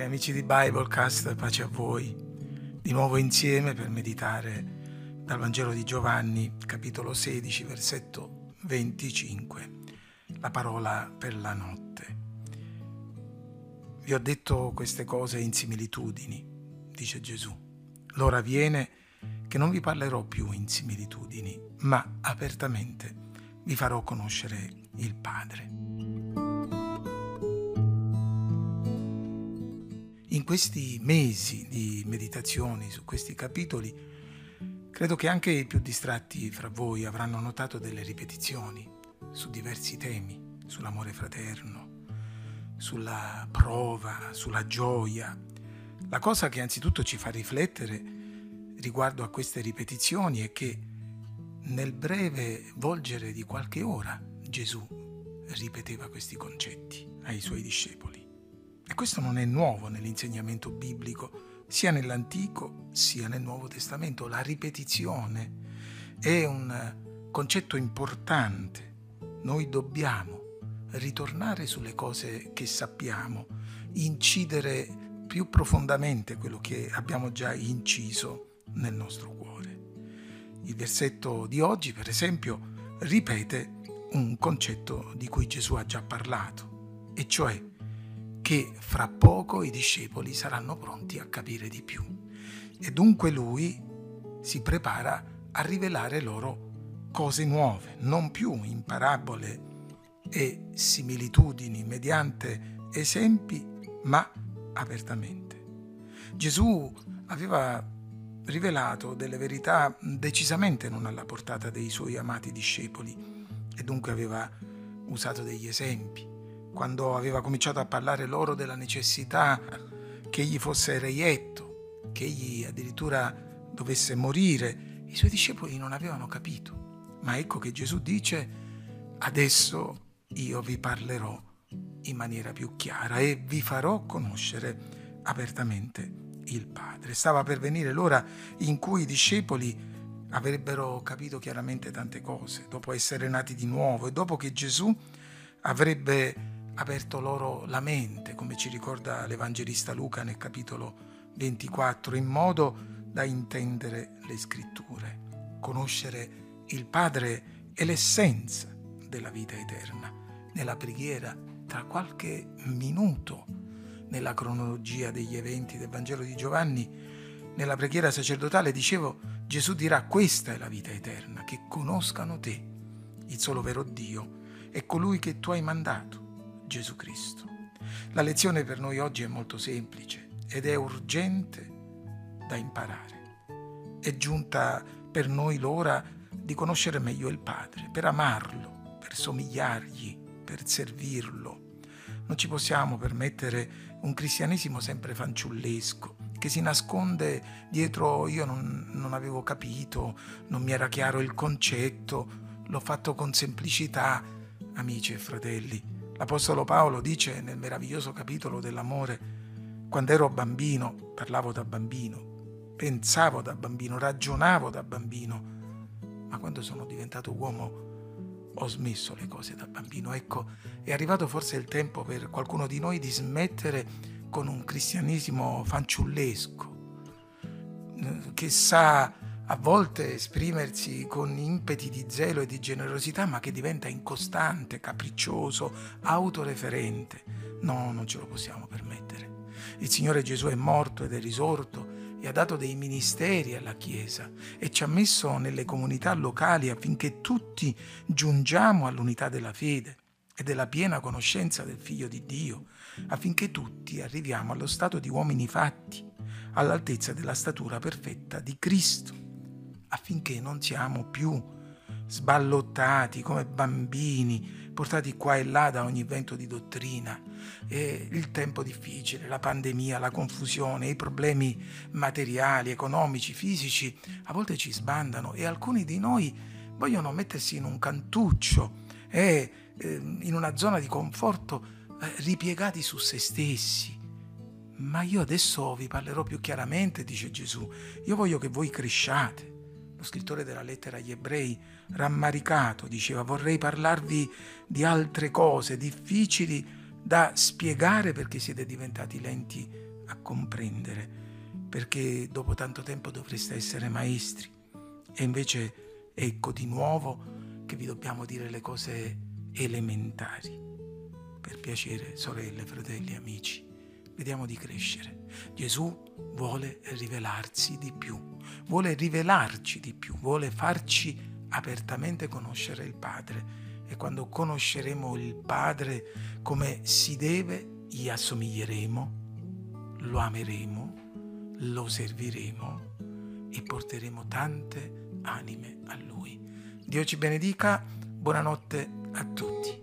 Cari amici di Biblecast, pace a voi. Di nuovo insieme per meditare dal Vangelo di Giovanni, capitolo 16, versetto 25, la parola per la notte. Vi ho detto queste cose in similitudini, dice Gesù. L'ora viene che non vi parlerò più in similitudini, ma apertamente vi farò conoscere il Padre. Questi mesi di meditazioni su questi capitoli, credo che anche i più distratti fra voi avranno notato delle ripetizioni su diversi temi, sull'amore fraterno, sulla prova, sulla gioia. La cosa che anzitutto ci fa riflettere riguardo a queste ripetizioni è che nel breve volgere di qualche ora Gesù ripeteva questi concetti ai suoi discepoli. E questo non è nuovo nell'insegnamento biblico, sia nell'Antico sia nel Nuovo Testamento. La ripetizione è un concetto importante. Noi dobbiamo ritornare sulle cose che sappiamo, incidere più profondamente quello che abbiamo già inciso nel nostro cuore. Il versetto di oggi, per esempio, ripete un concetto di cui Gesù ha già parlato, e cioè che fra poco i discepoli saranno pronti a capire di più. E dunque lui si prepara a rivelare loro cose nuove, non più in parabole e similitudini mediante esempi, ma apertamente. Gesù aveva rivelato delle verità decisamente non alla portata dei suoi amati discepoli e dunque aveva usato degli esempi quando aveva cominciato a parlare loro della necessità che egli fosse reietto, che egli addirittura dovesse morire, i suoi discepoli non avevano capito. Ma ecco che Gesù dice, adesso io vi parlerò in maniera più chiara e vi farò conoscere apertamente il Padre. Stava per venire l'ora in cui i discepoli avrebbero capito chiaramente tante cose, dopo essere nati di nuovo e dopo che Gesù avrebbe aperto loro la mente, come ci ricorda l'Evangelista Luca nel capitolo 24, in modo da intendere le scritture, conoscere il Padre e l'essenza della vita eterna. Nella preghiera, tra qualche minuto, nella cronologia degli eventi del Vangelo di Giovanni, nella preghiera sacerdotale, dicevo, Gesù dirà questa è la vita eterna, che conoscano te, il solo vero Dio, e colui che tu hai mandato Gesù Cristo. La lezione per noi oggi è molto semplice ed è urgente da imparare. È giunta per noi l'ora di conoscere meglio il Padre, per amarlo, per somigliargli, per servirlo. Non ci possiamo permettere un cristianesimo sempre fanciullesco, che si nasconde dietro io non, non avevo capito, non mi era chiaro il concetto, l'ho fatto con semplicità. Amici e fratelli, L'Apostolo Paolo dice nel meraviglioso capitolo dell'amore, quando ero bambino, parlavo da bambino, pensavo da bambino, ragionavo da bambino, ma quando sono diventato uomo ho smesso le cose da bambino. Ecco, è arrivato forse il tempo per qualcuno di noi di smettere con un cristianesimo fanciullesco, che sa a volte esprimersi con impeti di zelo e di generosità, ma che diventa incostante, capriccioso, autoreferente. No, non ce lo possiamo permettere. Il Signore Gesù è morto ed è risorto e ha dato dei ministeri alla Chiesa e ci ha messo nelle comunità locali affinché tutti giungiamo all'unità della fede e della piena conoscenza del Figlio di Dio, affinché tutti arriviamo allo stato di uomini fatti, all'altezza della statura perfetta di Cristo affinché non siamo più sballottati come bambini, portati qua e là da ogni vento di dottrina. E il tempo difficile, la pandemia, la confusione, i problemi materiali, economici, fisici, a volte ci sbandano e alcuni di noi vogliono mettersi in un cantuccio e eh, in una zona di conforto eh, ripiegati su se stessi. Ma io adesso vi parlerò più chiaramente, dice Gesù. Io voglio che voi cresciate lo scrittore della lettera agli ebrei, rammaricato, diceva vorrei parlarvi di altre cose difficili da spiegare perché siete diventati lenti a comprendere, perché dopo tanto tempo dovreste essere maestri. E invece ecco di nuovo che vi dobbiamo dire le cose elementari. Per piacere, sorelle, fratelli, amici, vediamo di crescere. Gesù vuole rivelarsi di più, vuole rivelarci di più, vuole farci apertamente conoscere il Padre. E quando conosceremo il Padre come si deve, gli assomiglieremo, lo ameremo, lo serviremo e porteremo tante anime a Lui. Dio ci benedica, buonanotte a tutti.